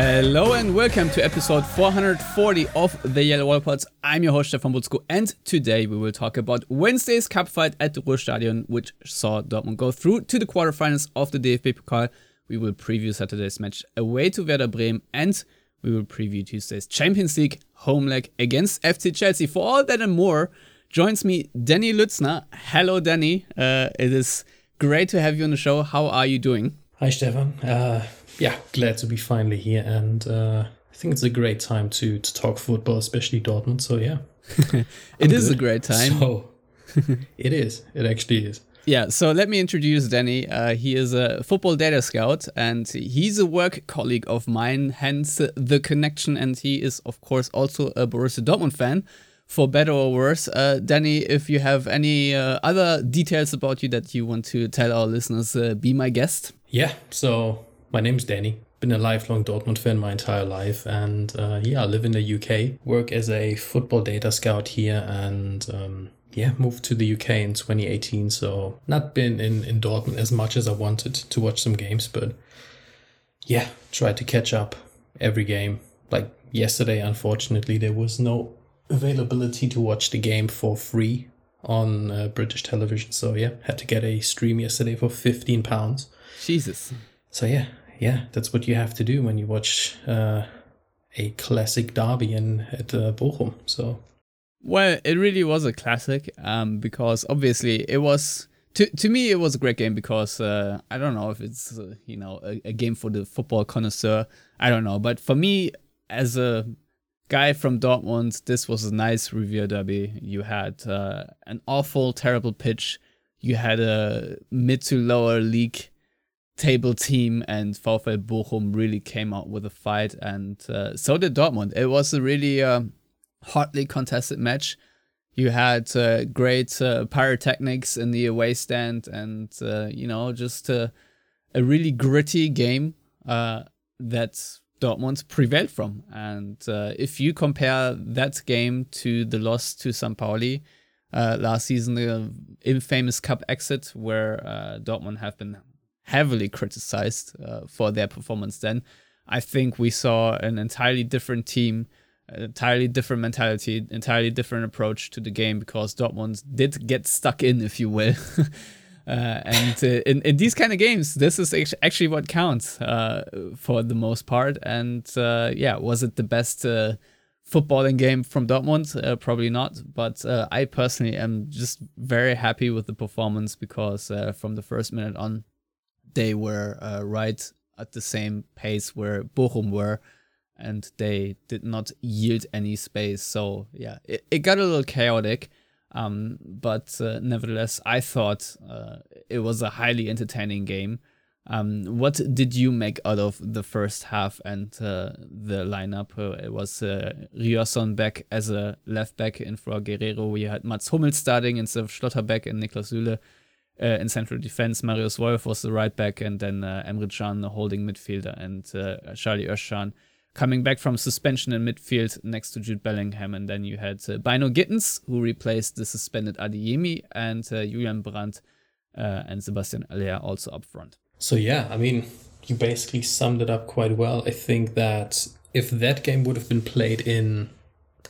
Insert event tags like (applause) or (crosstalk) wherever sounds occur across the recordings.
Hello and welcome to episode 440 of the Yellow Wall Pods. I'm your host Stefan Butzko and today we will talk about Wednesday's cup fight at the Ruhrstadion which saw Dortmund go through to the quarterfinals of the DFB Pokal. We will preview Saturday's match away to Werder Bremen and we will preview Tuesday's Champions League home leg against FC Chelsea. For all that and more, joins me Danny Lützner. Hello Danny, uh, it is great to have you on the show. How are you doing? Hi Stefan. Uh, yeah, glad to be finally here, and uh, I think it's a great time to to talk football, especially Dortmund. So yeah, (laughs) it is good. a great time. So (laughs) it is. It actually is. Yeah, so let me introduce Danny. Uh, he is a football data scout and he's a work colleague of mine, hence the connection. And he is, of course, also a Borussia Dortmund fan, for better or worse. Uh, Danny, if you have any uh, other details about you that you want to tell our listeners, uh, be my guest. Yeah, so my name's Danny. Been a lifelong Dortmund fan my entire life, and uh, yeah, I live in the UK. Work as a football data scout here, and um, yeah, moved to the UK in 2018. So not been in in Dortmund as much as I wanted to watch some games, but yeah, tried to catch up every game. Like yesterday, unfortunately, there was no availability to watch the game for free on uh, British television. So yeah, had to get a stream yesterday for 15 pounds. Jesus. So yeah, yeah, that's what you have to do when you watch uh, a classic derby in at uh, Bochum. So, well, it really was a classic um, because obviously it was to to me it was a great game because uh, I don't know if it's uh, you know a, a, game for the football connoisseur. I don't know, but for me as a guy from Dortmund, this was a nice Revierderby. You had uh, an awful, terrible pitch. You had a mid to lower league table team and VfL Bochum really came out with a fight and uh, so did Dortmund. It was a really uh, hotly contested match. You had uh, great uh, pyrotechnics in the away stand and uh, you know just uh, a really gritty game that Dortmund prevailed from. And if you compare that game to the loss to St. Pauli last season, the infamous cup exit where Dortmund have been heavily criticized uh, for their performance then. I think we saw an entirely different team, entirely different mentality, entirely different approach to the game because Dortmund did get stuck in, if you will. (laughs) uh, and uh, in, in these kind of games, this is actually what counts uh, for the most part. And uh, yeah, was it the best uh, footballing game from Dortmund? probably not. But I personally am just very happy with the performance because from the first minute on, they were uh, right at the same pace where Bochum were, and they did not yield any space. So yeah, it, it got a little chaotic. Um, but uh, nevertheless, I thought uh, it was a highly entertaining game. Um, what did you make out of the first half and uh, the lineup? Uh, it was uh, Ryerson back as a left back in for Guerreiro. We had Mats Hummels starting instead of Schlotterbeck and Niklas Süle uh, in central defense. Marius Wolf was the right back, and then uh, Emre Can, the holding midfielder, and uh, Charlie Özcan coming back from suspension in midfield next to Jude Bellingham. And then you had uh, Bynoe-Gittens, who replaced the suspended Adeyemi, and uh, Julian Brandt uh, and Sebastian Haller also up front. So, yeah, I mean, you basically summed it up quite well. I think that if that game would have been played in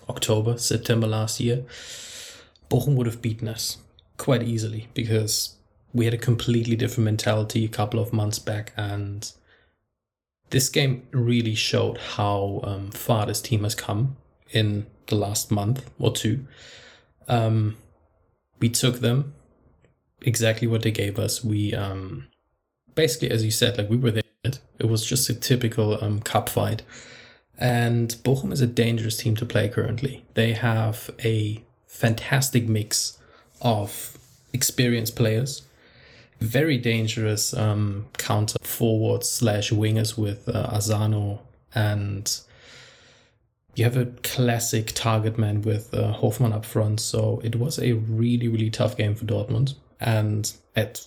October, September last year, Bochum would have beaten us quite easily because we had a completely different mentality a couple of months back, and this game really showed how um, far this team has come in the last month or two. Um, we took them exactly what they gave us. We um, basically, as you said, like we were there. It was just a typical um, cup fight. And Bochum is a dangerous team to play currently. They have a fantastic mix of experienced players very dangerous um, counter forward slash wingers with uh, Asano and you have a classic target man with uh, Hofmann up front. So it was a really, really tough game for Dortmund. And at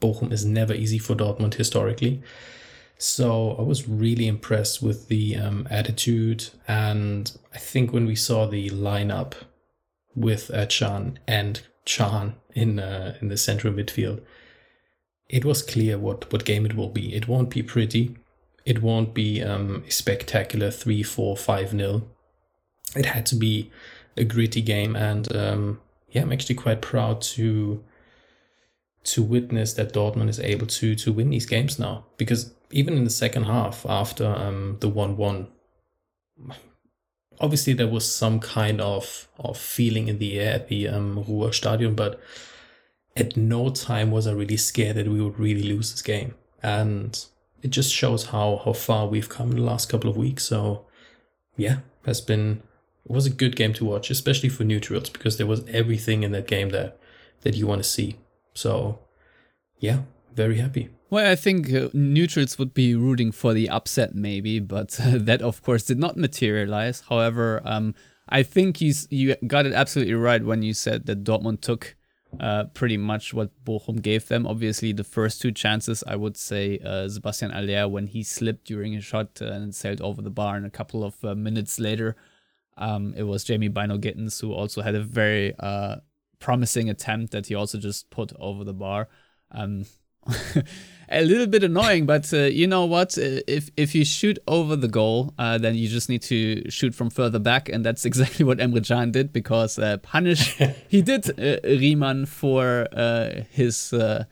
Bochum is never easy for Dortmund historically. So I was really impressed with the um, attitude. And I think when we saw the lineup with Can and Chan in uh, in the central midfield, it was clear what, what game it will be. It won't be pretty. It won't be um, spectacular 3 4 5 0. It had to be a gritty game. And um, yeah, I'm actually quite proud to to witness that Dortmund is able to to win these games now. Because even in the second half, after um, the 1 1, obviously there was some kind of, of feeling in the air at the um, Ruhr Stadion, but at no time was I really scared that we would really lose this game. And it just shows how, how far we've come in the last couple of weeks. So, yeah, has been it was a good game to watch, especially for neutrals, because there was everything in that game that that you want to see. So, yeah, very happy. Well, I think uh, neutrals would be rooting for the upset, maybe, but (laughs) that, of course, did not materialize. However, um, I think you you got it absolutely right when you said that Dortmund took uh, pretty much what Bochum gave them. Obviously, the first two chances, I would say uh, Sebastian Haller when he slipped during a shot uh, and sailed over the bar, and a couple of uh, minutes later, um, it was Jamie Bynoe-Gittens who also had a very uh, promising attempt that he also just put over the bar. Um, (laughs) a little bit annoying, but uh, you know what? Uh, if if you shoot over the goal, uh, then you just need to shoot from further back, and that's (laughs) exactly what Emre Can did because uh, punish he (laughs) did uh, Riemann for uh, his uh,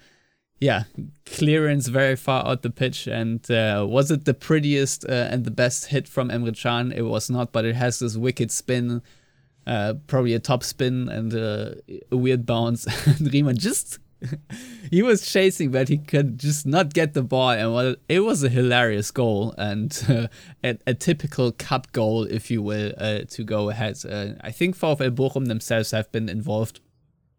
yeah clearance very far out the pitch. And was it the prettiest and the best hit from Emre Can? It was not, but it has this wicked spin. probably a top spin and a weird bounce. (laughs) and Riemann just (laughs) he was chasing, but he could just not get the ball, and well, it was a hilarious goal and uh, a, a, typical cup goal, if you will, uh, to go ahead. Uh, I think VfL Bochum themselves have been involved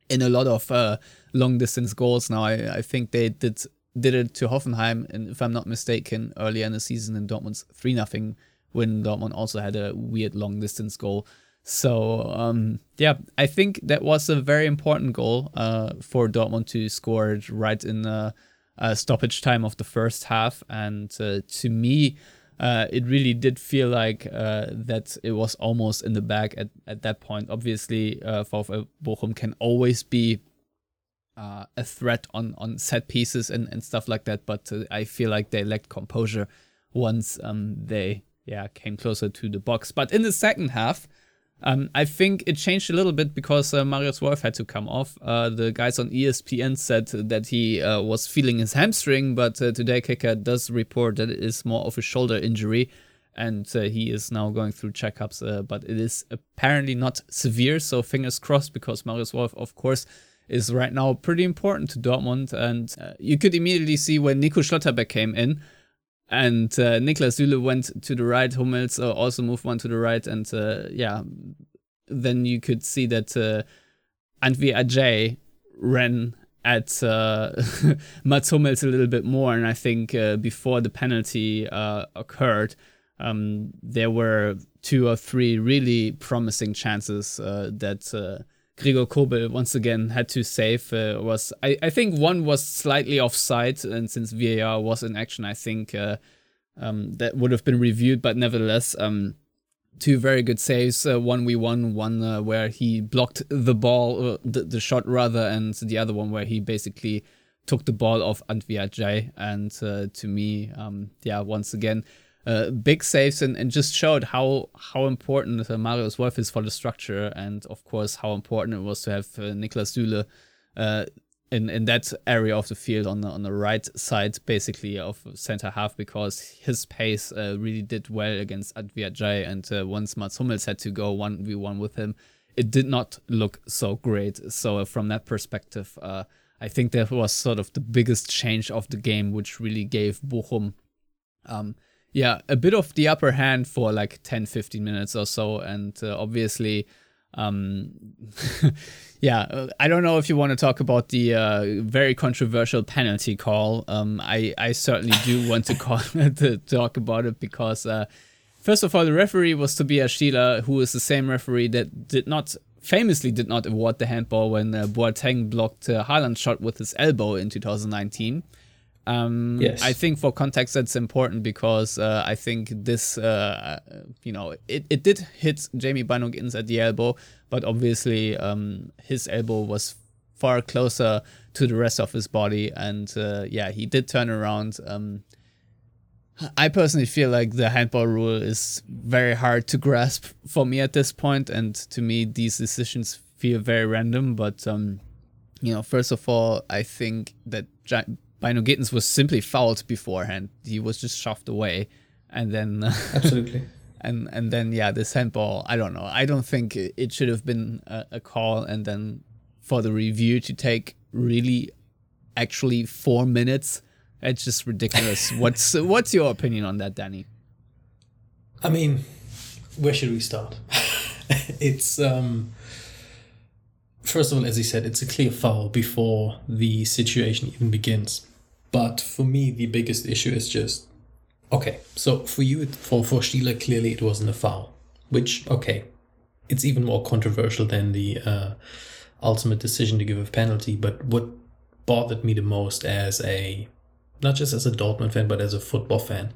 in a lot of uh, long distance goals now. I, I think they did did it to Hoffenheim, and if I'm not mistaken, earlier in the season in Dortmund's three 0 when Dortmund also had a weird long distance goal. So um, yeah, I think that was a very important goal uh, for Dortmund to score right in the uh, stoppage time of the first half, and uh, to me, uh, it really did feel like uh, that it was almost in the bag at, at that point. Obviously, uh, VfL Bochum can always be uh, a threat on, on set pieces and, and stuff like that, but I feel like they lacked composure once um, they yeah came closer to the box. But in the second half, um, I think it changed a little bit because uh, Marius Wolf had to come off. Uh, the guys on ESPN said that he uh, was feeling his hamstring, but uh, today Kicker does report that it is more of a shoulder injury, and uh, he is now going through checkups. Uh, but it is apparently not severe, so fingers crossed because Marius Wolf, of course, is right now pretty important to Dortmund, and you could immediately see when Nico Schlotterbeck came in and uh, Niklas Süle went to the right. Hummels uh, also moved one to the right, and uh, yeah, then you could see that uh, Antwi-Adjei ran at uh, (laughs) Mats Hummels a little bit more, and I think uh, before the penalty uh, occurred, um, there were two or three really promising chances uh, that Gregor Kobel once again had to save uh, was I, I think one was slightly offside and since VAR was in action I think uh, um, that would have been reviewed but nevertheless um, two very good saves uh, one we won one uh, where he blocked the ball uh, the, the shot rather and the other one where he basically took the ball off Antwi-Adjei and uh, to me um, yeah once again uh, big saves and, and just showed how how important uh, Marius Wolf is for the structure and of course how important it was to have uh, Niklas Süle uh, in in that area of the field on the on the right side basically of center half because his pace uh, really did well against Antwi-Adjei and uh, once Mats Hummels had to go one v one with him. It did not look so great. So uh, from that perspective I think that was sort of the biggest change of the game which really gave Bochum um, yeah, a bit of the upper hand for like 10, 15 minutes or so. And uh, obviously, Um, (laughs) yeah, I don't know if you want to talk about the uh, very controversial penalty call. Um, I I certainly do (laughs) want to call (laughs) to talk about it because uh, first of all, the referee was Tobias Stieler, who is the same referee that did not famously did not award the handball when uh, Boateng blocked uh, Haaland's shot with his elbow in 2019. Um, Yes. I think for context that's important because uh, I think this, uh, you know, it, it did hit Jamie Bynoe-Gittens at the elbow, but obviously um, his elbow was far closer to the rest of his body, and uh, yeah, he did turn around. Um, I personally feel like the handball rule is very hard to grasp for me at this point, and to me, these decisions feel very random. But um, you know, first of all, I think that Ja- Bynoe-Gittens was simply fouled beforehand. He was just shoved away, and then (laughs) Absolutely. and and then yeah, this handball. I don't know. I don't think it it should have been a, a call, and then for the review to take really, actually four minutes. It's just ridiculous. (laughs) what's what's your opinion on that, Danny? I mean, where should we start? (laughs) it's um first of all, as he said, it's a clear foul before the situation even begins. But for me, the biggest issue is just okay. So for you, for for Stieler, clearly it wasn't a foul, which okay, it's even more controversial than the uh, ultimate decision to give a penalty. But what bothered me the most as a not just as a Dortmund fan, but as a football fan,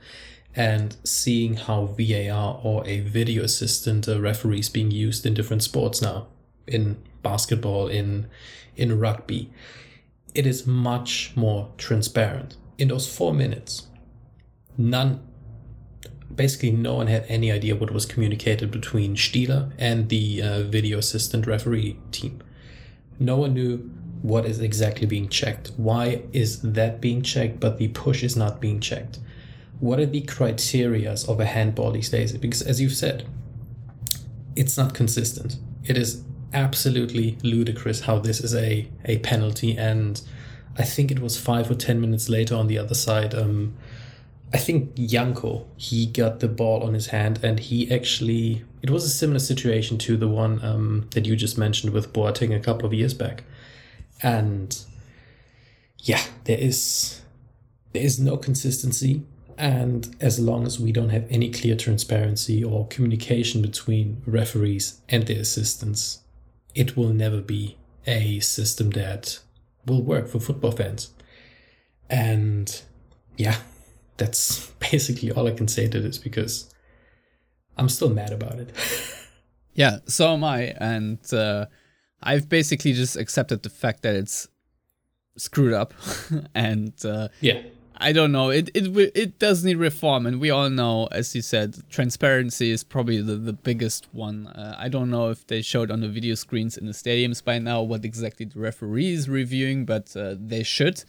and seeing how VAR or a video assistant uh, referee is being used in different sports now, in basketball, in in rugby, it is much more transparent. In those four minutes, none, basically no one had any idea what was communicated between Stieler and the uh, video assistant referee team. No one knew what is exactly being checked. Why is that being checked, but the push is not being checked? What are the criterias of a handball these days? Because as you've said, it's not consistent. It is absolutely ludicrous how this is a, a penalty. And I think it was five or ten minutes later on the other side. Um, I think Yanko, he got the ball on his hand and he actually, it was a similar situation to the one um, that you just mentioned with Boateng a couple of years back. And yeah, there is there is no consistency and as long as we don't have any clear transparency or communication between referees and their assistants it will never be a system that will work for football fans. And yeah (laughs) that's basically all i can say to this because i'm still mad about it. (laughs) Yeah, so am I, and uh, I've basically just accepted the fact that it's screwed up, (laughs) and uh, yeah I don't know. It it it does need reform, and we all know, as you said, transparency is probably the, the biggest one. Uh, I don't know if they showed on the video screens in the stadiums by now what exactly the referee is reviewing, but uh, they should.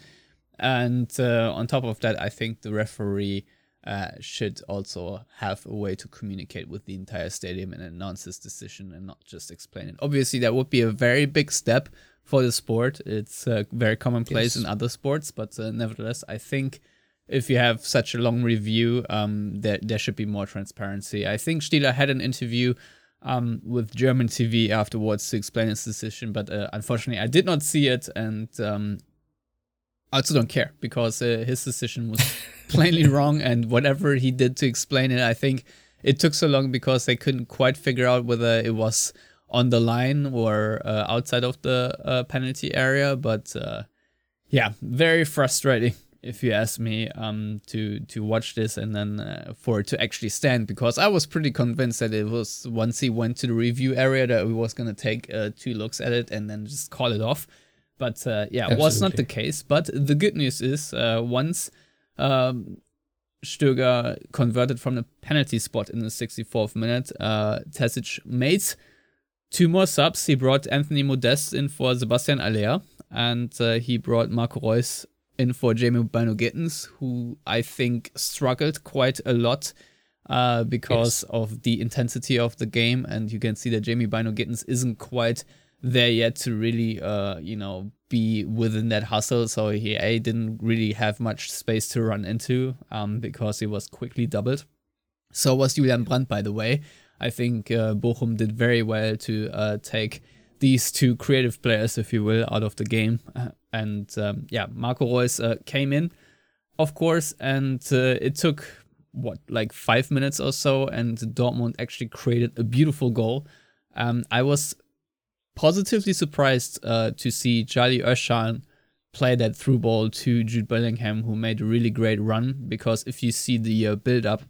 And uh, on top of that, I think the referee uh, should also have a way to communicate with the entire stadium and announce his decision and not just explain it. Obviously, that would be a very big step for the sport. It's uh, very commonplace Yes. in other sports, but uh, nevertheless, I think if you have such a long review, um, there there should be more transparency. I think Stieler had an interview um, with German TV afterwards to explain his decision, but uh, unfortunately, I did not see it, and um, I also don't care because uh, his decision was (laughs) plainly wrong, and whatever he did to explain it, I think it took so long because they couldn't quite figure out whether it was on the line or uh, outside of the uh, penalty area. But uh, yeah, very frustrating if you ask me um, to to watch this and then uh, for it to actually stand because I was pretty convinced that it was once he went to the review area that he was gonna take uh, two looks at it and then just call it off. But uh, yeah, it was not the case. But the good news is uh, once um, Stöger converted from the penalty spot in the 64th minute, uh, Terzic made two more subs. He brought Anthony Modeste in for Sebastian Haller, and uh, he brought Marco Reus in for Jamie Bynoe-Gittens, who I think struggled quite a lot uh, because of the intensity of the game. And you can see that Jamie Bynoe-Gittens isn't quite there yet to really, uh, you know, be within that hustle. So he A, didn't really have much space to run into um, because he was quickly doubled. So was Julian Brandt, by the way. I think uh, Bochum did very well to uh, take these two creative players, if you will, out of the game. Uh, and um, yeah, Marco Reus uh, came in, of course, and uh, it took what like five minutes or so, and Dortmund actually created a beautiful goal. Um, I was positively surprised uh, to see Charlie Özcan play that through ball to Jude Bellingham, who made a really great run. Because if you see the uh, build up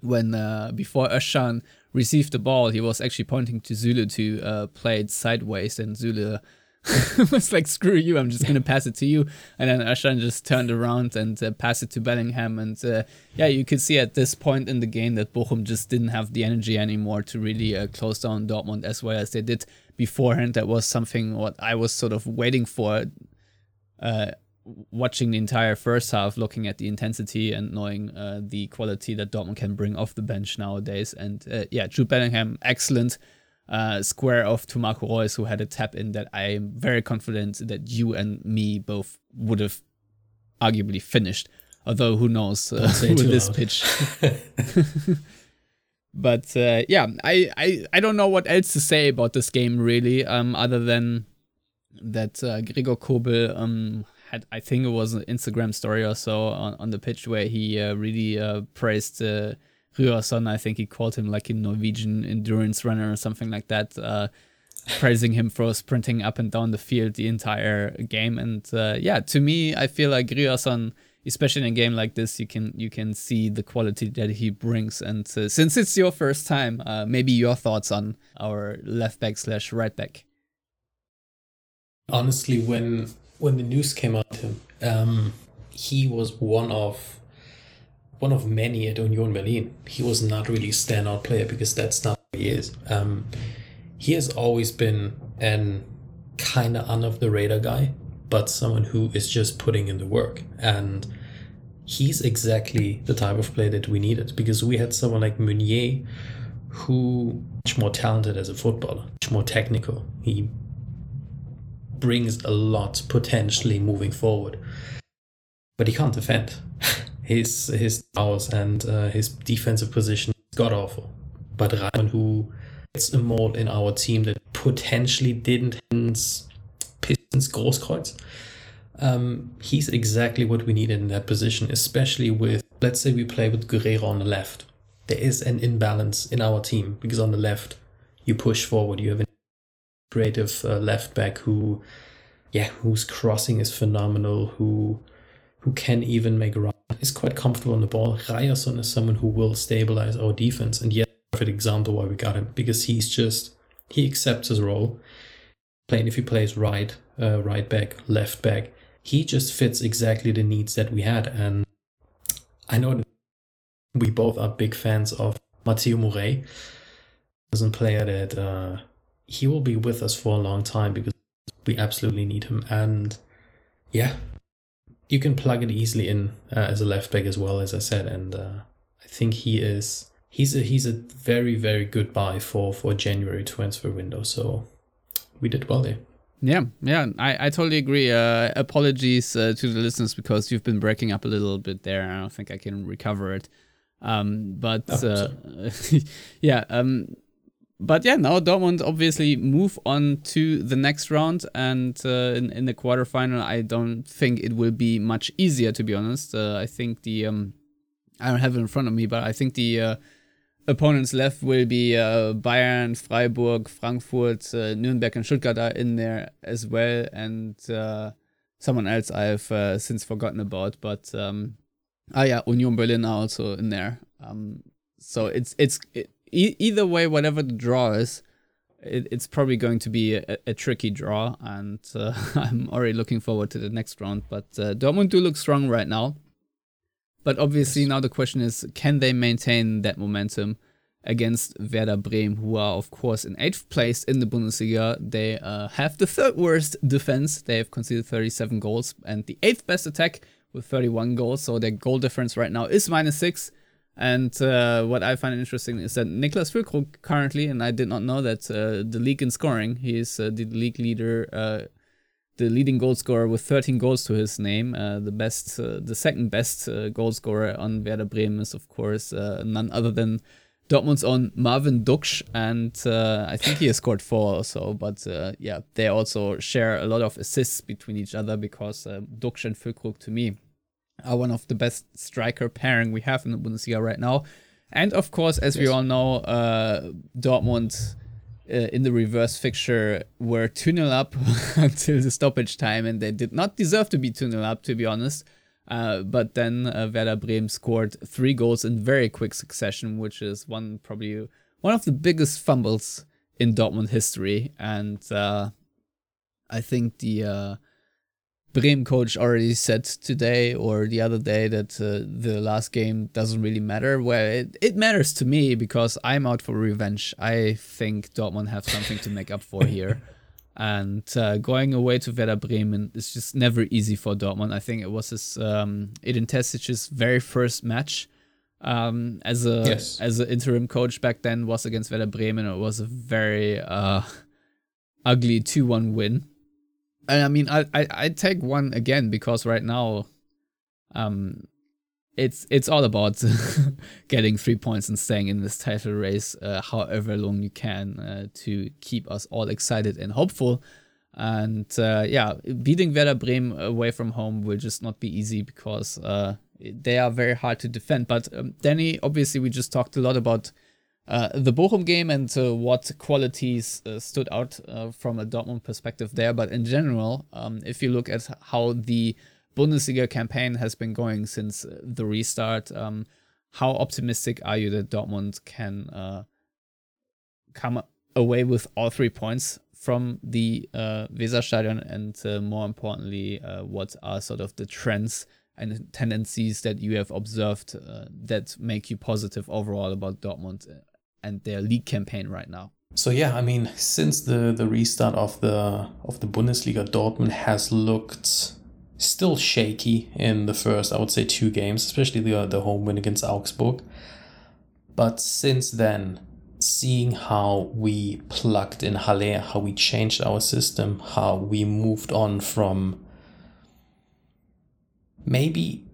when uh, before Özcan received the ball, he was actually pointing to Süle to uh, play it sideways, and Süle (laughs) was like, "Screw you! I'm just gonna pass it to you." And then Özcan just turned around and uh, passed it to Bellingham, and uh, yeah, you could see at this point in the game that Bochum just didn't have the energy anymore to really uh, close down Dortmund as well as they did beforehand. That was something what I was sort of waiting for. Watching the entire first half, looking at the intensity and knowing uh, the quality that Dortmund can bring off the bench nowadays. And uh, yeah, Jude Bellingham, excellent. Uh, square off to Marco Reus, who had a tap in that I am very confident that you and me both would have arguably finished. Although who knows uh, (laughs) with this pitch. (laughs) (laughs) but uh, yeah, I, I I don't know what else to say about this game really, um, other than that uh, Gregor Kobel um, had I think it was an Instagram story or so on, on the pitch where he uh, really uh, praised uh, Ryerson. I think he called him like a Norwegian endurance runner or something like that, uh, praising him for sprinting up and down the field the entire game. And uh, yeah, to me, I feel like Ryerson, especially in a game like this, you can you can see the quality that he brings. And uh, since it's your first time, uh, maybe your thoughts on our left back slash right back. Honestly, when when the news came out um, he was one of one of many at Union Berlin. He was not really a standout player because that's not who he is. Um, he has always been an kind of under the radar guy, but someone who is just putting in the work. And he's exactly the type of player that we needed because we had someone like Meunier who much more talented as a footballer, much more technical. He brings a lot potentially moving forward. But he can't defend. (laughs) his his hours and uh, his defensive position is god awful. But Reimann, who is a mold in our team that potentially didn't Pistons Großkreuz, um, he's exactly what we needed in that position, especially with, let's say we play with Guerreiro on the left. There is an imbalance in our team because on the left, you push forward, you have creative uh, left back who, yeah, whose crossing is phenomenal, who who can even make run, is quite comfortable on the ball. Ryerson is someone who will stabilize our defense, and yet perfect example why we got him because he's just he accepts his role. Playing if he plays right, uh, right back, left back, he just fits exactly the needs that we had. And I know that we both are big fans of Matteo Murray. As a player that uh, he will be with us for a long time because we absolutely need him. And yeah, you can plug it easily in uh, as a left back as well, as I said. And uh, I think he is he's a he's a very very good buy for for January transfer window. So we did well there. Yeah, yeah, I, I totally agree. Uh, apologies uh, to the listeners because you've been breaking up a little bit there. I don't think I can recover it. Um, but uh, (laughs) yeah, um, but yeah, now Dortmund obviously move on to the next round, and uh, in in the quarterfinal, I don't think it will be much easier. To be honest, uh, I think the um, I don't have it in front of me, but I think the uh, opponents left will be uh, Bayern, Freiburg, Frankfurt, uh, Nuremberg, and Stuttgart are in there as well, and uh, someone else I've since forgotten about, but um, ah yeah, Union Berlin are also in there. Um, so it's it's. It, e- either way, whatever the draw is, it, it's probably going to be a, a tricky draw, and uh, (laughs) I'm already looking forward to the next round. But uh, Dortmund do look strong right now. But obviously, yes. now the question is can they maintain that momentum against Werder Bremen, who are, of course, in eighth place in the Bundesliga? They uh, have the third worst defense. They have conceded 37 goals and the eighth best attack with 31 goals. So their goal difference right now is minus six. And uh, what I find interesting is that Niklas Füllkrug currently, and I did not know that uh, the league in scoring, he is uh, the league leader, uh, the leading goal scorer with 13 goals to his name. Uh, the best, uh, the second best goal scorer on Werder Bremen is of course none other than Dortmund's own Marvin Ducksch, and I think he has scored four or so. But yeah, they also share a lot of assists between each other because uh, Ducksch and Füllkrug, to me, are one of the best striker pairing we have in the Bundesliga right now. And of course, as yes. we all know, uh, Dortmund uh, in the reverse fixture were 2 0 up (laughs) until the stoppage time, and they did not deserve to be 2 0 up, to be honest. Uh, but then uh, Werder Bremen scored three goals in very quick succession, which is one probably one of the biggest fumbles in Dortmund history. And uh, I think the uh, Bremen coach already said today or the other day that uh, the last game doesn't really matter. Well, it, it matters to me because I'm out for revenge. I think Dortmund have something to make up for (laughs) here. And uh, going away to Werder Bremen is just never easy for Dortmund. I think it was his um, Edin Terzic's very first match um, as a yes. as an interim coach back then was against Werder Bremen. It was a very uh, ugly two one win. I mean, I, I I take one again because right now, um, it's it's all about (laughs) getting three points and staying in this title race, uh, however long you can, uh, to keep us all excited and hopeful. And uh, yeah, beating Werder Bremen away from home will just not be easy because uh, they are very hard to defend. But um, Danny, obviously, we just talked a lot about uh, the Bochum game and uh, what qualities stood out from a Dortmund perspective there. But in general, um, if you look at how the Bundesliga campaign has been going since uh, the restart. Um, how optimistic are you that Dortmund can uh, come away with all three points from the uh, Weserstadion? And uh, more importantly, uh, what are sort of the trends and tendencies that you have observed uh, that make you positive overall about Dortmund uh, and their league campaign right now? So yeah, I mean, since the the restart of the of the Bundesliga, Dortmund has looked still shaky in the first, I would say, two games, especially the, the home win against Augsburg. But since then, seeing how we plugged in Haller, how we changed our system, how we moved on from maybe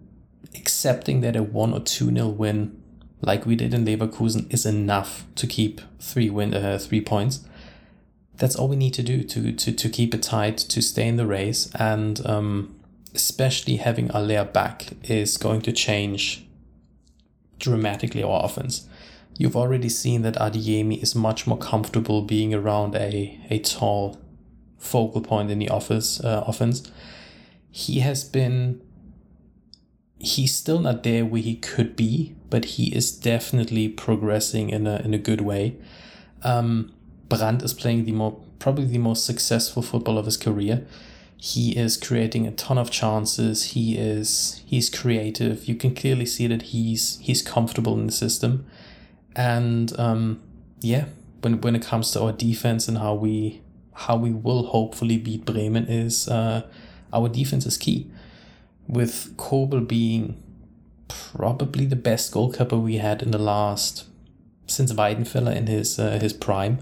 accepting that a 1 or 2 nil win, like we did in Leverkusen, is enough to keep three win uh, three points. That's all we need to do to to, to keep it tight, to stay in the race, and um, especially having Haller back is going to change dramatically our offense. You've already seen that Adeyemi is much more comfortable being around a, a tall focal point in the office uh, offense. He has been he's still not there where he could be, but he is definitely progressing in a in a good way. Um, Brandt is playing the more probably the most successful football of his career. He is creating a ton of chances. He is he's creative. You can clearly see that he's he's comfortable in the system. And um yeah when when it comes to our defense and how we how we will hopefully beat Bremen is uh our defense is key. With Kobel being probably the best goalkeeper we had in the last since Weidenfeller in his uh, his prime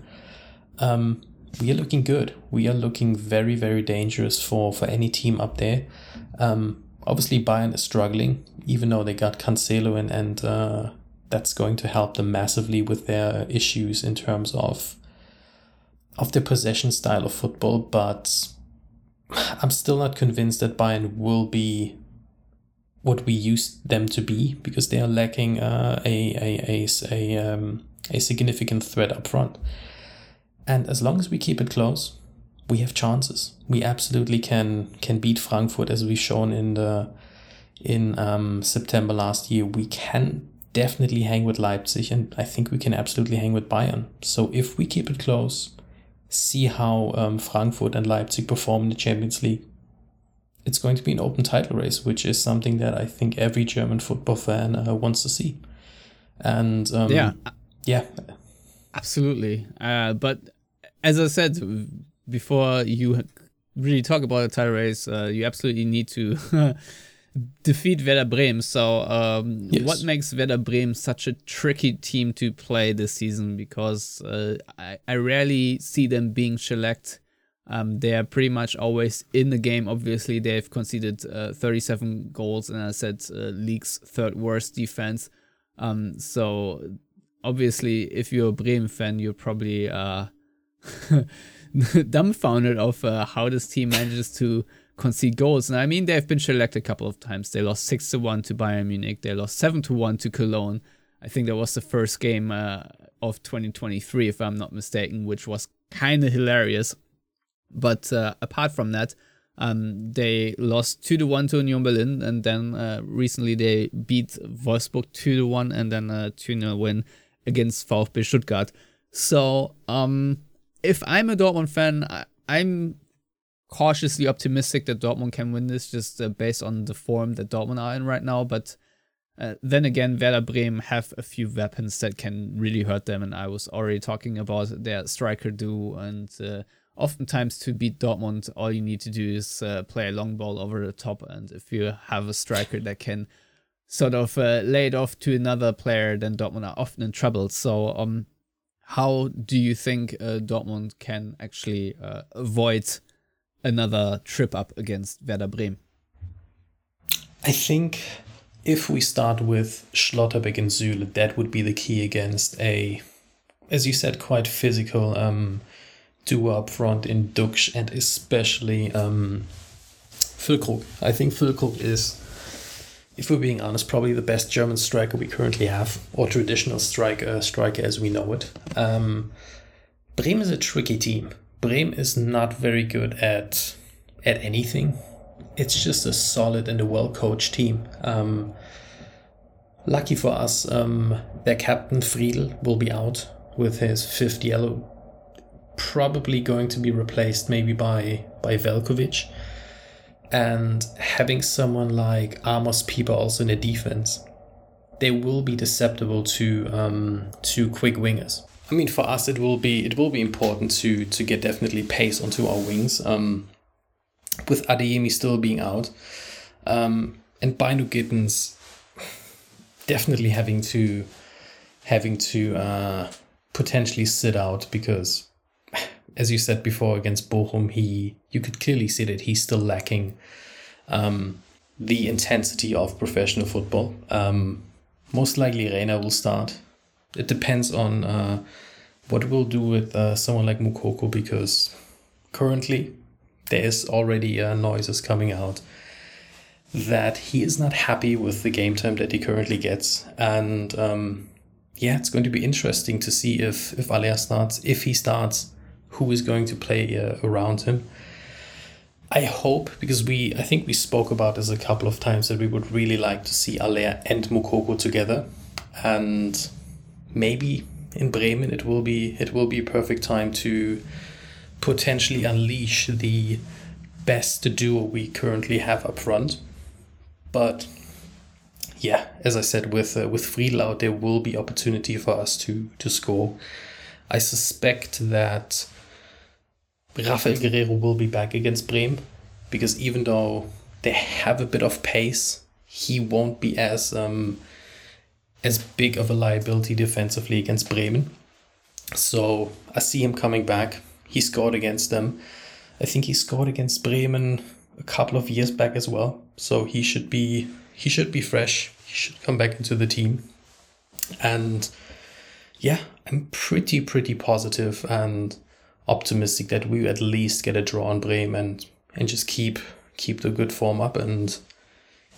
um we are looking good. We are looking very, very dangerous for, for any team up there. Um, obviously, Bayern is struggling, even though they got Cancelo and, and uh, that's going to help them massively with their issues in terms of of their possession style of football. But I'm still not convinced that Bayern will be what we used them to be because they are lacking uh, a a a a, um, a significant threat up front. And as long as we keep it close, we have chances. We absolutely can can beat Frankfurt as we've shown in the in um, September last year. We can definitely hang with Leipzig, and I think we can absolutely hang with Bayern. So if we keep it close, see how um, Frankfurt and Leipzig perform in the Champions League, it's going to be an open title race, which is something that I think every German football fan uh, wants to see. And um, yeah, yeah, absolutely. Uh, but as I said before, you really talk about a title race, uh, you absolutely need to (laughs) defeat Werder Bremen. So, um, yes. what makes Werder Bremen such a tricky team to play this season? Because uh, I, I rarely see them being shellacked. Um, they are pretty much always in the game. Obviously, they've conceded uh, 37 goals, and I said uh, league's third worst defense. Um, so obviously, if you're a Bremen fan, you're probably uh, (laughs) dumbfounded of uh, how this team manages to concede goals. And I mean, they've been shellacked a couple of times. They lost six to one to Bayern Munich. They lost seven to one to Cologne. I think that was the first game uh, of 2023, if I'm not mistaken, which was kind of hilarious. But uh, apart from that, um, they lost two to one to Union Berlin, and then uh, recently they beat Wolfsburg two to one, and then a two 0 win against VfB Stuttgart. So, um, if I'm a Dortmund fan, I, I'm cautiously optimistic that Dortmund can win this, just uh, based on the form that Dortmund are in right now. But uh, then again, Werder Bremen have a few weapons that can really hurt them, and I was already talking about their striker duo and uh, oftentimes to beat Dortmund, all you need to do is uh, play a long ball over the top. And if you have a striker that can sort of uh, lay it off to another player, then Dortmund are often in trouble. So, um, how do you think uh, Dortmund can actually uh, avoid another trip up against Werder Bremen? I think if we start with Schlotterbeck and Süle, that would be the key against a, as you said, quite physical um, duo up front in Ducksch and especially um, Füllkrug. I think Füllkrug is, if we're being honest, probably the best German striker we currently have, or traditional striker striker as we know it. Um, Bremen is a tricky team. Bremen is not very good at at anything. It's just a solid and a well coached team. Um, lucky for us, um, their captain Friedl will be out with his fifth yellow probably going to be replaced maybe by by Veljkovic. And having someone like Amos Pieper also in the defense, they will be susceptible to um, to quick wingers. I mean, for us, it will be it will be important to to get definitely pace onto our wings. Um, with Adeyemi still being out, um, and Bynoe-Gittens definitely having to having to uh, potentially sit out because as you said before against Bochum, he you could clearly see that he's still lacking um, the intensity of professional football. Um, most likely, Reyna will start. It depends on uh, what we'll do with uh, someone like Moukoko because currently there is already uh, noises coming out that he is not happy with the game time that he currently gets and. Um, yeah, it's going to be interesting to see if if Haller starts. If he starts, who is going to play uh, around him. I hope because we I think we spoke about this a couple of times that we would really like to see Haller and Moukoko together, and maybe in Bremen it will be it will be a perfect time to potentially unleash the best duo we currently have up front. But yeah, as I said, with uh, with Friedl out, there will be opportunity for us to to score. I suspect that Rafael Guerreiro will be back against Bremen because even though they have a bit of pace, he won't be as um, as big of a liability defensively against Bremen. So I see him coming back. He scored against them. I think he scored against Bremen a couple of years back as well. So he should be he should be fresh. He should come back into the team. And yeah, I'm pretty pretty positive and optimistic that we at least get a draw on Bremen and and just keep keep the good form up and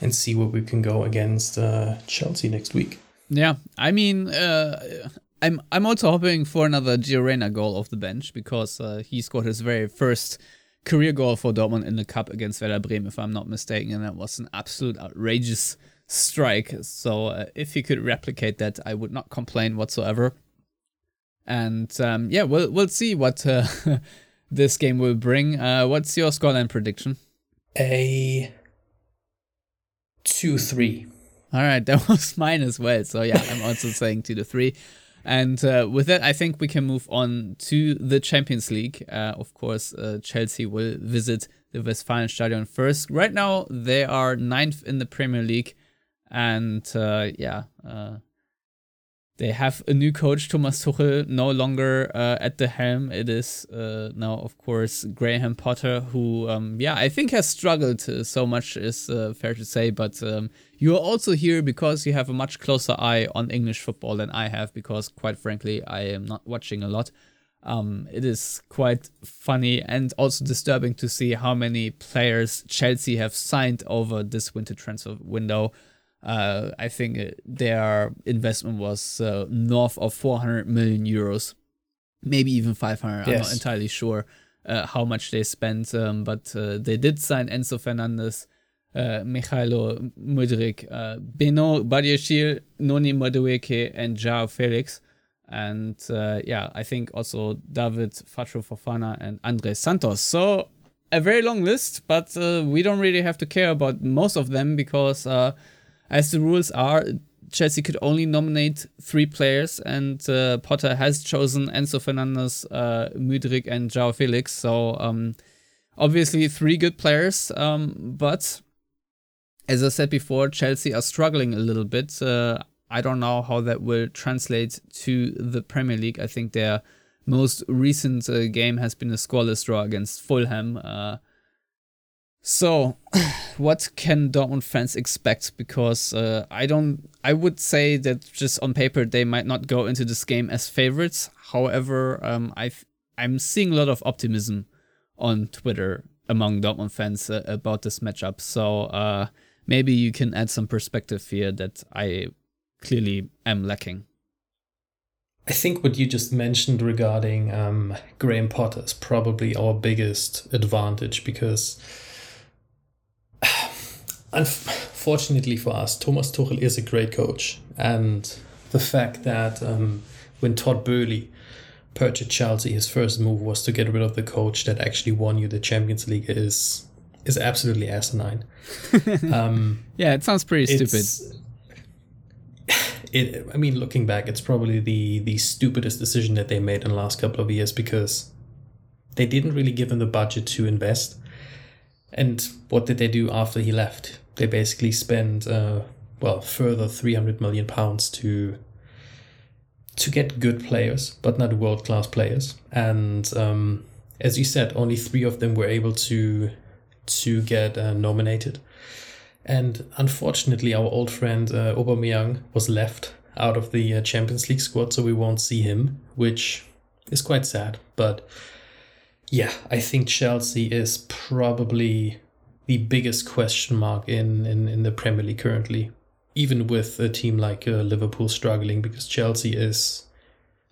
and see where we can go against uh, Chelsea next week. Yeah, I mean, uh, I'm I'm also hoping for another Gio Reyna goal off the bench because uh, he scored his very first career goal for Dortmund in the cup against Werder Bremen, if I'm not mistaken, and that was an absolute outrageous strike. So uh, if he could replicate that, I would not complain whatsoever. And um, yeah, we'll we'll see what uh, (laughs) this game will bring. Uh, what's your scoreline prediction? A two three. All right, (laughs) that was mine as well. So yeah, I'm also (laughs) saying two to three. And uh, with that, I think we can move on to the Champions League. Uh, of course, uh, Chelsea will visit the Westfalenstadion first. Right now, they are ninth in the Premier League, and uh, yeah, uh, they have a new coach, Thomas Tuchel, no longer uh, at the helm. It is uh, now, of course, Graham Potter, who, um, yeah, I think has struggled uh, so much, is uh, fair to say. But um, you are also here because you have a much closer eye on English football than I have, because quite frankly, I am not watching a lot. Um, it is quite funny and also disturbing to see how many players Chelsea have signed over this winter transfer window. Uh, I think uh, their investment was uh, north of 400 million euros, maybe even 500. Yes. I'm not entirely sure uh, how much they spent, um, but uh, they did sign Enzo Fernandez, uh, Mykhailo Mudryk, uh, Beno Badiashile, Noni Madueke, and Joao Felix. And yeah, I think also David Datro Fofana and Andrey Santos. So a very long list, but we don't really have to care about most of them because as the rules are, Chelsea could only nominate three players, and uh, Potter has chosen Enzo Fernandez, uh, Mudryk, and Joao Felix. So um, obviously three good players, um, but as I said before, Chelsea are struggling a little bit. Uh, I don't know how that will translate to the Premier League. I think their most recent uh, game has been a scoreless draw against Fulham. So, (sighs) what can Dortmund fans expect? Because uh, I don't, I would say that just on paper they might not go into this game as favorites. However, um, i I'm seeing a lot of optimism on Twitter among Dortmund fans uh, about this matchup. So uh, maybe you can add some perspective here that I clearly am lacking. I think what you just mentioned regarding um, Graham Potter is probably our biggest advantage because (sighs) unfortunately for us, Thomas Tuchel is a great coach, and the fact that um, when Todd Boehly purchased Chelsea, his first move was to get rid of the coach that actually won you the Champions League is is absolutely asinine. (laughs) um, yeah, it sounds pretty stupid. (sighs) It, I mean, looking back, it's probably the the stupidest decision that they made in the last couple of years because they didn't really give him the budget to invest. And what did they do after he left? they basically spend uh, well further 300 million pounds to to get good players, but not world class players. And um, as you said, only three of them were able to to get uh, nominated. And unfortunately, our old friend uh, Aubameyang was left out of the uh, Champions League squad, so we won't see him, which is quite sad. But yeah, I think Chelsea is probably the biggest question mark in, in, in the Premier League currently, even with a team like uh, Liverpool struggling because Chelsea is.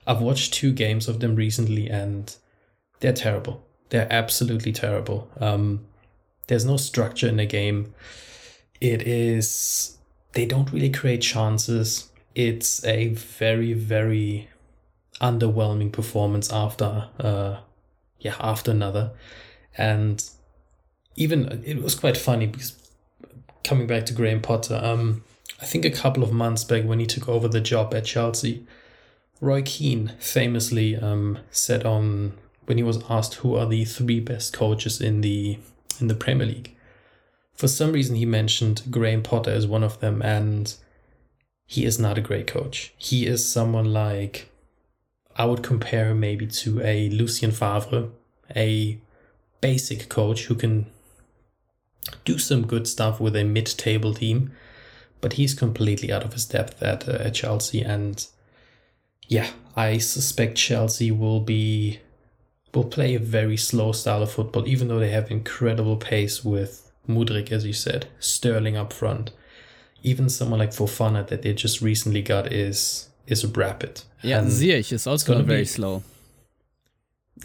I've watched two games of them recently and they're terrible. They're absolutely terrible. Um, there's no structure in the game. It is. They don't really create chances. It's a very, very underwhelming performance after, uh, yeah, after another. And even it was quite funny because coming back to Graham Potter, um, I think a couple of months back when he took over the job at Chelsea, Roy Keane famously um, said on when he was asked who are the three best coaches in the in the Premier League. For some reason, he mentioned Graham Potter as one of them, and he is not a great coach. He is someone like I would compare maybe to a Lucien Favre, a basic coach who can do some good stuff with a mid-table team, but he's completely out of his depth at, uh, at Chelsea. And yeah, I suspect Chelsea will be will play a very slow style of football, even though they have incredible pace with Mudryk, as you said, Sterling up front. Even someone like Fofana that they just recently got is is rapid. Yeah, Ziyech is also very be, slow.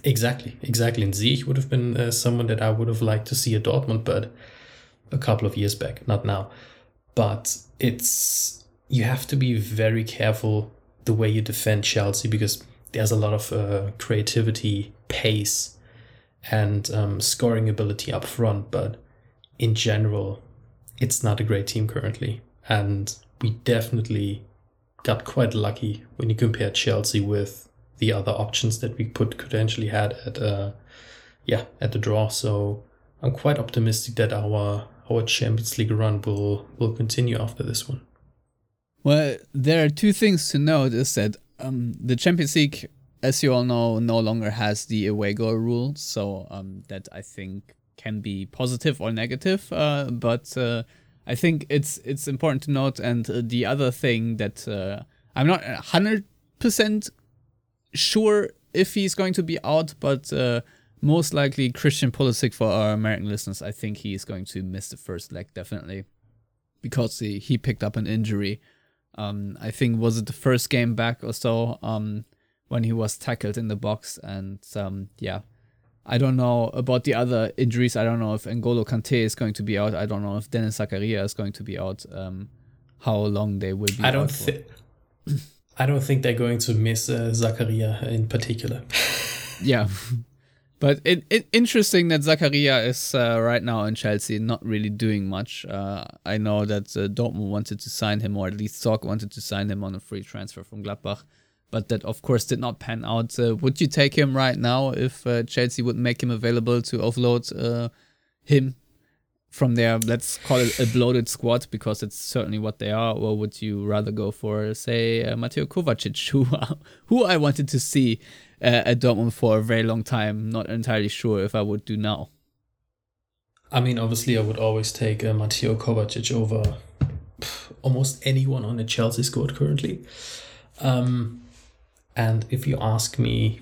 Exactly, exactly. And Ziyech would have been uh, someone that I would have liked to see at Dortmund, but a couple of years back, not now. But it's you have to be very careful the way you defend Chelsea because there's a lot of uh, creativity, pace, and um, scoring ability up front. But in general, it's not a great team currently, and we definitely got quite lucky when you compare Chelsea with the other options that we could potentially had at uh yeah at the draw. So I'm quite optimistic that our our Champions League run will will continue after this one. Well, there are two things to note is that um, the Champions League, as you all know, no longer has the away goal rule. So um, that I think can be positive or negative. Uh, but uh, I think it's it's important to note. And uh, the other thing that uh, I'm not hundred percent sure if he's going to be out, but uh, most likely Christian Pulisic for our American listeners. I think he is going to miss the first leg definitely because he, he picked up an injury. Um, I think was it the first game back or so um, when he was tackled in the box, and um, yeah, I don't know about the other injuries. I don't know if N'Golo Kante is going to be out. I don't know if Denis Zakaria is going to be out. Um, how long they will be? I don't think. (clears throat) I don't think they're going to miss uh, Zakaria in particular. (laughs) yeah, but it, it interesting that Zakaria is uh, right now in Chelsea, not really doing much. Uh, I know that uh, Dortmund wanted to sign him, or at least Zorc wanted to sign him on a free transfer from Gladbach, but that of course did not pan out. Uh, would you take him right now if uh, Chelsea would make him available to offload uh, him from their let's call it a bloated squad because it's certainly what they are, or would you rather go for say uh, Mateo Kovacic, (laughs) who who I wanted to see uh, at Dortmund for a very long time? Not entirely sure if I would do now. I mean, obviously, I would always take uh, Mateo Kovacic over almost anyone on the Chelsea squad currently. Um, and if you ask me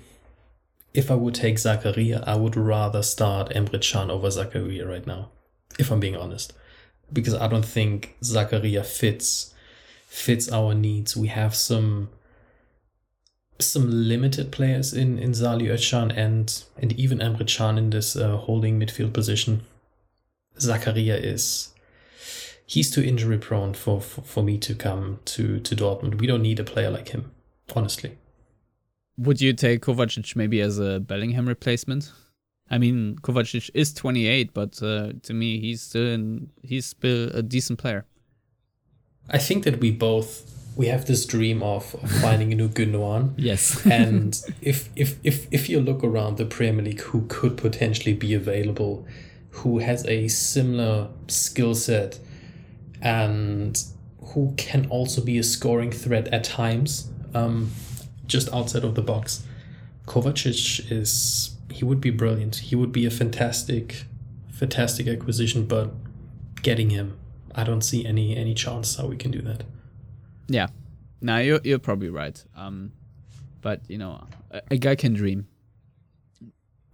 if I would take Zakaria, I would rather start Emre Can over Zakaria right now if I'm being honest, because I don't think Zakaria fits fits our needs. We have some some limited players in in Salih Özcan and and even Emre Can in this uh, holding midfield position. Zakaria is he's too injury prone for, for for me to come to to Dortmund. We don't need a player like him, honestly. Would you take Kovacic maybe as a Bellingham replacement? I mean, Kovacic is 28, but uh, to me, he's still in, he's still a decent player. I think that we both we have this dream of, of finding a new Gundogan. (laughs) yes. and if if if if you look around the Premier League, who could potentially be available, who has a similar skill set, and who can also be a scoring threat at times, um, just outside of the box, Kovacic is he would be brilliant. He would be a fantastic, fantastic acquisition. But getting him, I don't see any any chance how we can do that. Yeah, no, you're you're probably right. Um, but you know, a, a guy can dream.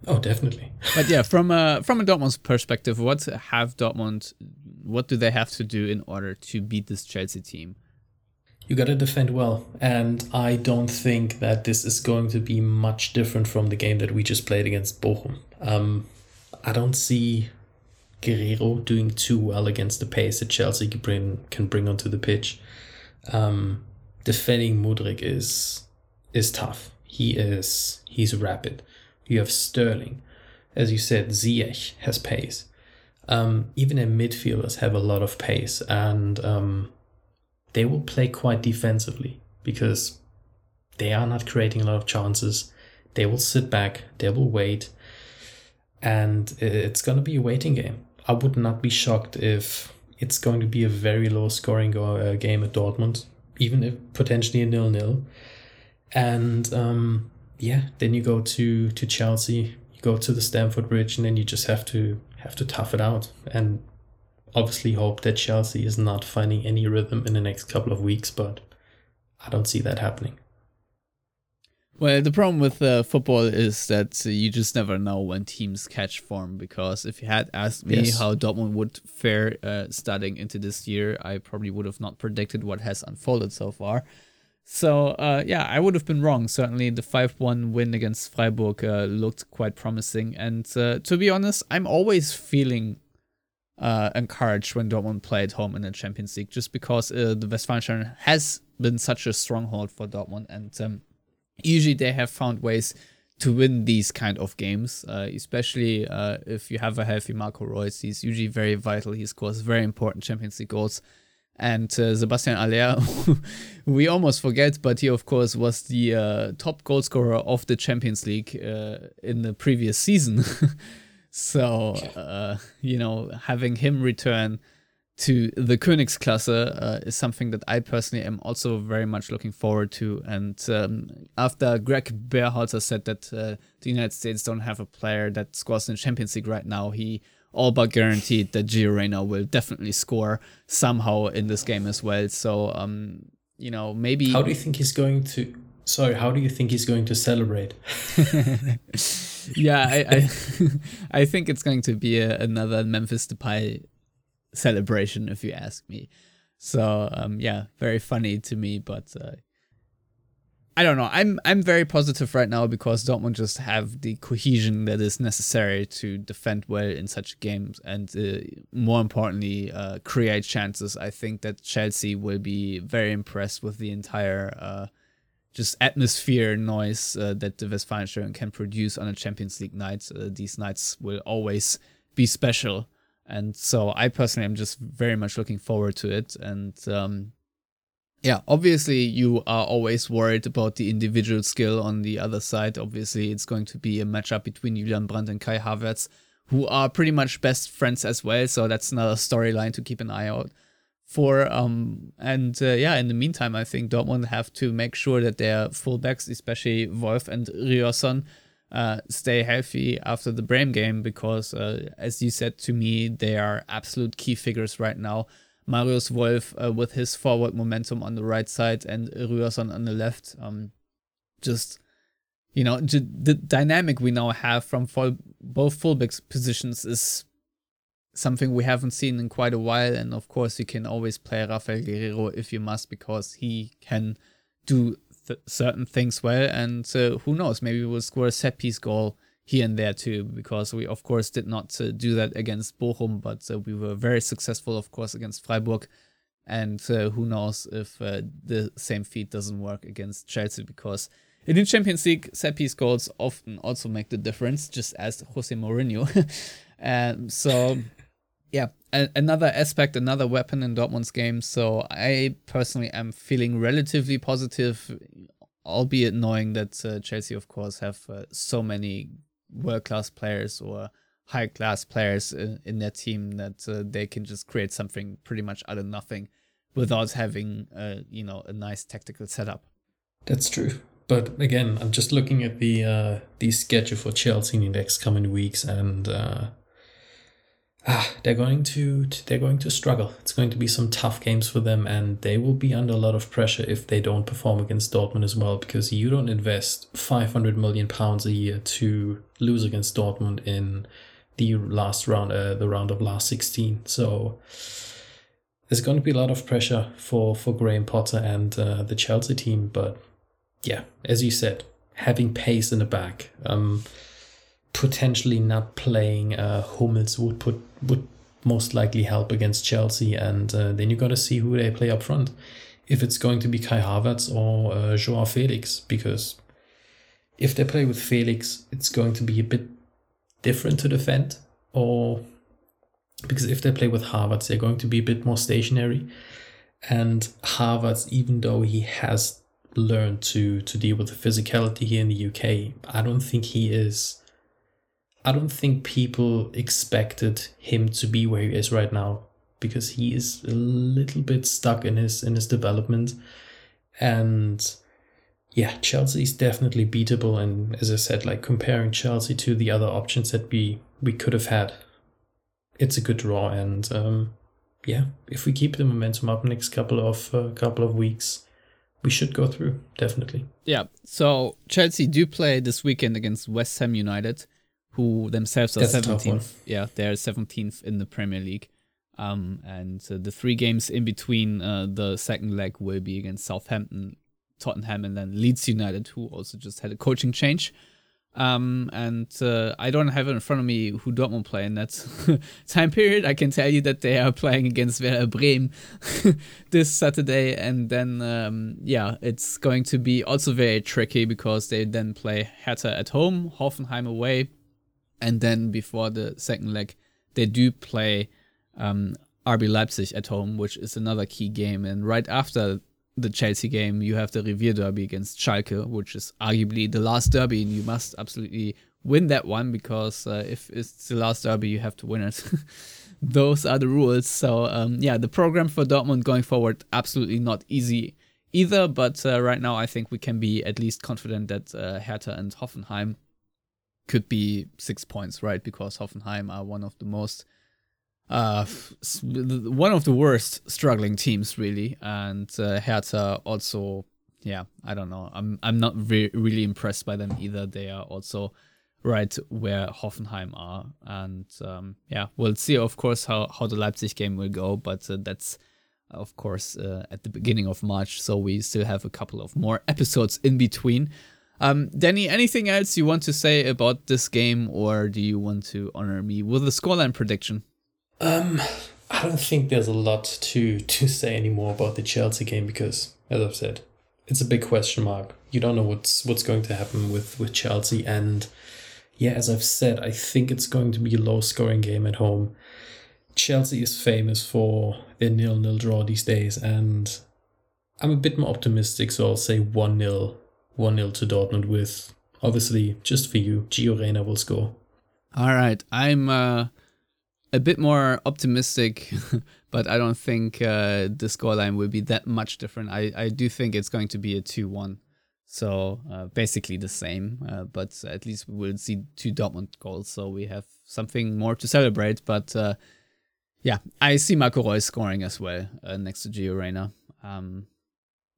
Oh, definitely. (laughs) but yeah, from a from a Dortmund's perspective, what have Dortmund, what do they have to do in order to beat this Chelsea team? You got to defend well, and I don't think that this is going to be much different from the game that we just played against Bochum. Um, I don't see Guerreiro doing too well against the pace that Chelsea can bring can bring onto the pitch. Um, defending Mudryk is is tough. He is he's rapid. You have Sterling, as you said. Ziyech has pace. Um, even their midfielders have a lot of pace, and um, they will play quite defensively because they are not creating a lot of chances. They will sit back, they will wait, and it's going to be a waiting game. I would not be shocked if it's going to be a very low scoring go- uh, game at Dortmund, even if potentially a nil nil. And um, yeah, then you go to to Chelsea, you go to the Stamford Bridge, and then you just have to have to tough it out. And obviously hope that Chelsea is not finding any rhythm in the next couple of weeks, but I don't see that happening. Well, the problem with uh, football is that uh, you just never know when teams catch form. Because if you had asked me yes. how Dortmund would fare uh, starting into this year, I probably would have not predicted what has unfolded so far. So uh, yeah, I would have been wrong. Certainly, the five-one win against Freiburg uh, looked quite promising. And uh, to be honest, I'm always feeling uh, encouraged when Dortmund played home in the Champions League, just because uh, the Westfalenstadion has been such a stronghold for Dortmund, and um, usually they have found ways to win these kind of games, uh, especially uh, if you have a healthy Marco Reus. He's usually very vital. He scores very important Champions League goals. And uh, Sebastian Haller, (laughs) we almost forget, but he, of course, was the uh, top goal scorer of the Champions League uh, in the previous season. (laughs) So, uh, you know, having him return to the Königsklasse uh, is something that I personally am also very much looking forward to. And um, after Greg Berhalter said that uh, the United States don't have a player that scores in the Champions League right now, he all but guaranteed that Gio Reyna will definitely score somehow in this game as well. So, um, you know, maybe. How do you think he's going to? Sorry, how do you think he's going to celebrate? (laughs) yeah, I, I, (laughs) I, think it's going to be a, another Memphis Depay celebration, if you ask me. So um, yeah, very funny to me, but uh, I don't know. I'm I'm very positive right now because Dortmund just have the cohesion that is necessary to defend well in such games, and uh, more importantly, uh, create chances. I think that Chelsea will be very impressed with the entire uh, just atmosphere noise uh, that the Westfalenstadion can produce on a Champions League night. Uh, these nights will always be special and so I personally am just very much looking forward to it. And um, yeah, obviously you are always worried about the individual skill on the other side. Obviously, it's going to be a matchup between Julian Brandt and Kai Havertz, who are pretty much best friends as well. So that's another storyline to keep an eye out for. Um, and uh, yeah, in the meantime, I think Dortmund have to make sure that their fullbacks, especially Wolf and Ryerson, uh, stay healthy after the Bremen game because, uh, as you said to me, they are absolute key figures right now. Marius Wolf uh, with his forward momentum on the right side and Ryerson on the left. Um, just you know, the dynamic we now have from full, both fullbacks positions is something we haven't seen in quite a while. And of course, you can always play Rafael Guerreiro if you must because he can do th- certain things well. And uh, who knows, maybe we'll score a set piece goal here and there too, because we, of course, did not uh, do that against Bochum, but uh, we were very successful, of course, against Freiburg. And uh, who knows if uh, the same feat doesn't work against Chelsea, because in the Champions League, set piece goals often also make the difference, just as Jose Mourinho. and (laughs) so yeah, a- another aspect, another weapon in Dortmund's game. So I personally am feeling relatively positive, albeit knowing that uh, Chelsea, of course, have uh, so many world class players or high class players in, in, their team that uh, they can just create something pretty much out of nothing without having, uh, you know, a nice tactical setup. That's true. But again, I'm just looking at the uh, the schedule for Chelsea in the next coming weeks, and uh, ah, they're going to they're going to struggle. It's going to be some tough games for them, and they will be under a lot of pressure if they don't perform against Dortmund as well. Because you don't invest 500 million pounds a year to lose against Dortmund in the last round, uh, the round of last 16. So there's going to be a lot of pressure for for Graham Potter and uh, the Chelsea team. But yeah, as you said, having pace in the back. Um, potentially not playing uh, Hummels would put would most likely help against Chelsea, and uh, then you got to see who they play up front. If it's going to be Kai Havertz or uh, Joao Felix, because if they play with Felix, it's going to be a bit different to defend, or because if they play with Havertz, they're going to be a bit more stationary. And Havertz, even though he has learned to to deal with the physicality here in the UK, I don't think he is I don't think people expected him to be where he is right now because he is a little bit stuck in his in his development. And yeah Chelsea is definitely beatable. And as I said like comparing Chelsea to the other options that we we could have had it's a good draw. And um, yeah if we keep the momentum up next couple of uh, couple of weeks we should go through definitely. Yeah. So Chelsea do play this weekend against West Ham United who themselves are seventeenth. Yeah, they're seventeenth in the Premier League. Um, and uh, the three games in between uh, the second leg will be against Southampton, Tottenham, and then Leeds United, who also just had a coaching change. Um, and uh, I don't have it in front of me who Dortmund play in that (laughs) time period. I can tell you that they are playing against Werder Bremen (laughs) this Saturday, and then um, yeah, it's going to be also very tricky because they then play Hertha at home, Hoffenheim away, and then before the second leg, they do play um, RB Leipzig at home, which is another key game. And right after the Chelsea game, you have the Revierderby against Schalke, which is arguably the last derby, and you must absolutely win that one because uh, if it's the last derby, you have to win it. (laughs) those are the rules. So um, yeah, the program for Dortmund going forward absolutely not easy either. But uh, right now, I think we can be at least confident that uh, Hertha and Hoffenheim could be six points, right? Because Hoffenheim are one of the most uh one of the worst struggling teams really. And uh, Hertha also yeah I don't know. I'm I'm not re- really impressed by them either. They are also right where Hoffenheim are. And um, yeah we'll see of course how how the Leipzig game will go. But uh, that's of course uh, at the beginning of March. So we still have a couple of more episodes in between um, Danny, anything else you want to say about this game, or do you want to honor me with a scoreline prediction? Um, I don't think there's a lot to to say anymore about the Chelsea game because, as I've said, it's a big question mark. You don't know what's what's going to happen with with Chelsea, and yeah, as I've said, I think it's going to be a low scoring game at home. Chelsea is famous for their nil nil draw these days, and I'm a bit more optimistic, so I'll say one 0 1 0 to Dortmund with, obviously, just for you, Gio Reyna will score. All right. I'm uh, a bit more optimistic, (laughs) but I don't think uh, the scoreline will be that much different. I, I do think it's going to be a 2 1. So uh, basically the same, uh, but at least we will see two Dortmund goals. So we have something more to celebrate. But uh, yeah, I see Marco Reus scoring as well uh, next to Gio Reyna. Um,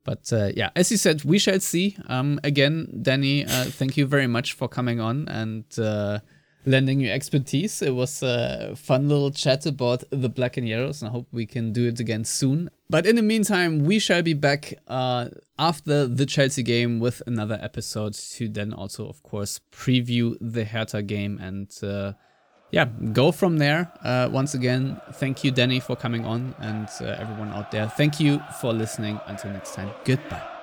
but uh, yeah, as you said, we shall see. Um, again, Danny, uh, thank you very much for coming on and uh, lending your expertise. It was a fun little chat about the black and yellows, and I hope we can do it again soon. But in the meantime, we shall be back uh, after the Chelsea game with another episode to then also, of course, preview the Hertha game and uh, yeah, go from there. Uh, once again, thank you, Danny, for coming on, and uh, everyone out there. Thank you for listening. Until next time, goodbye.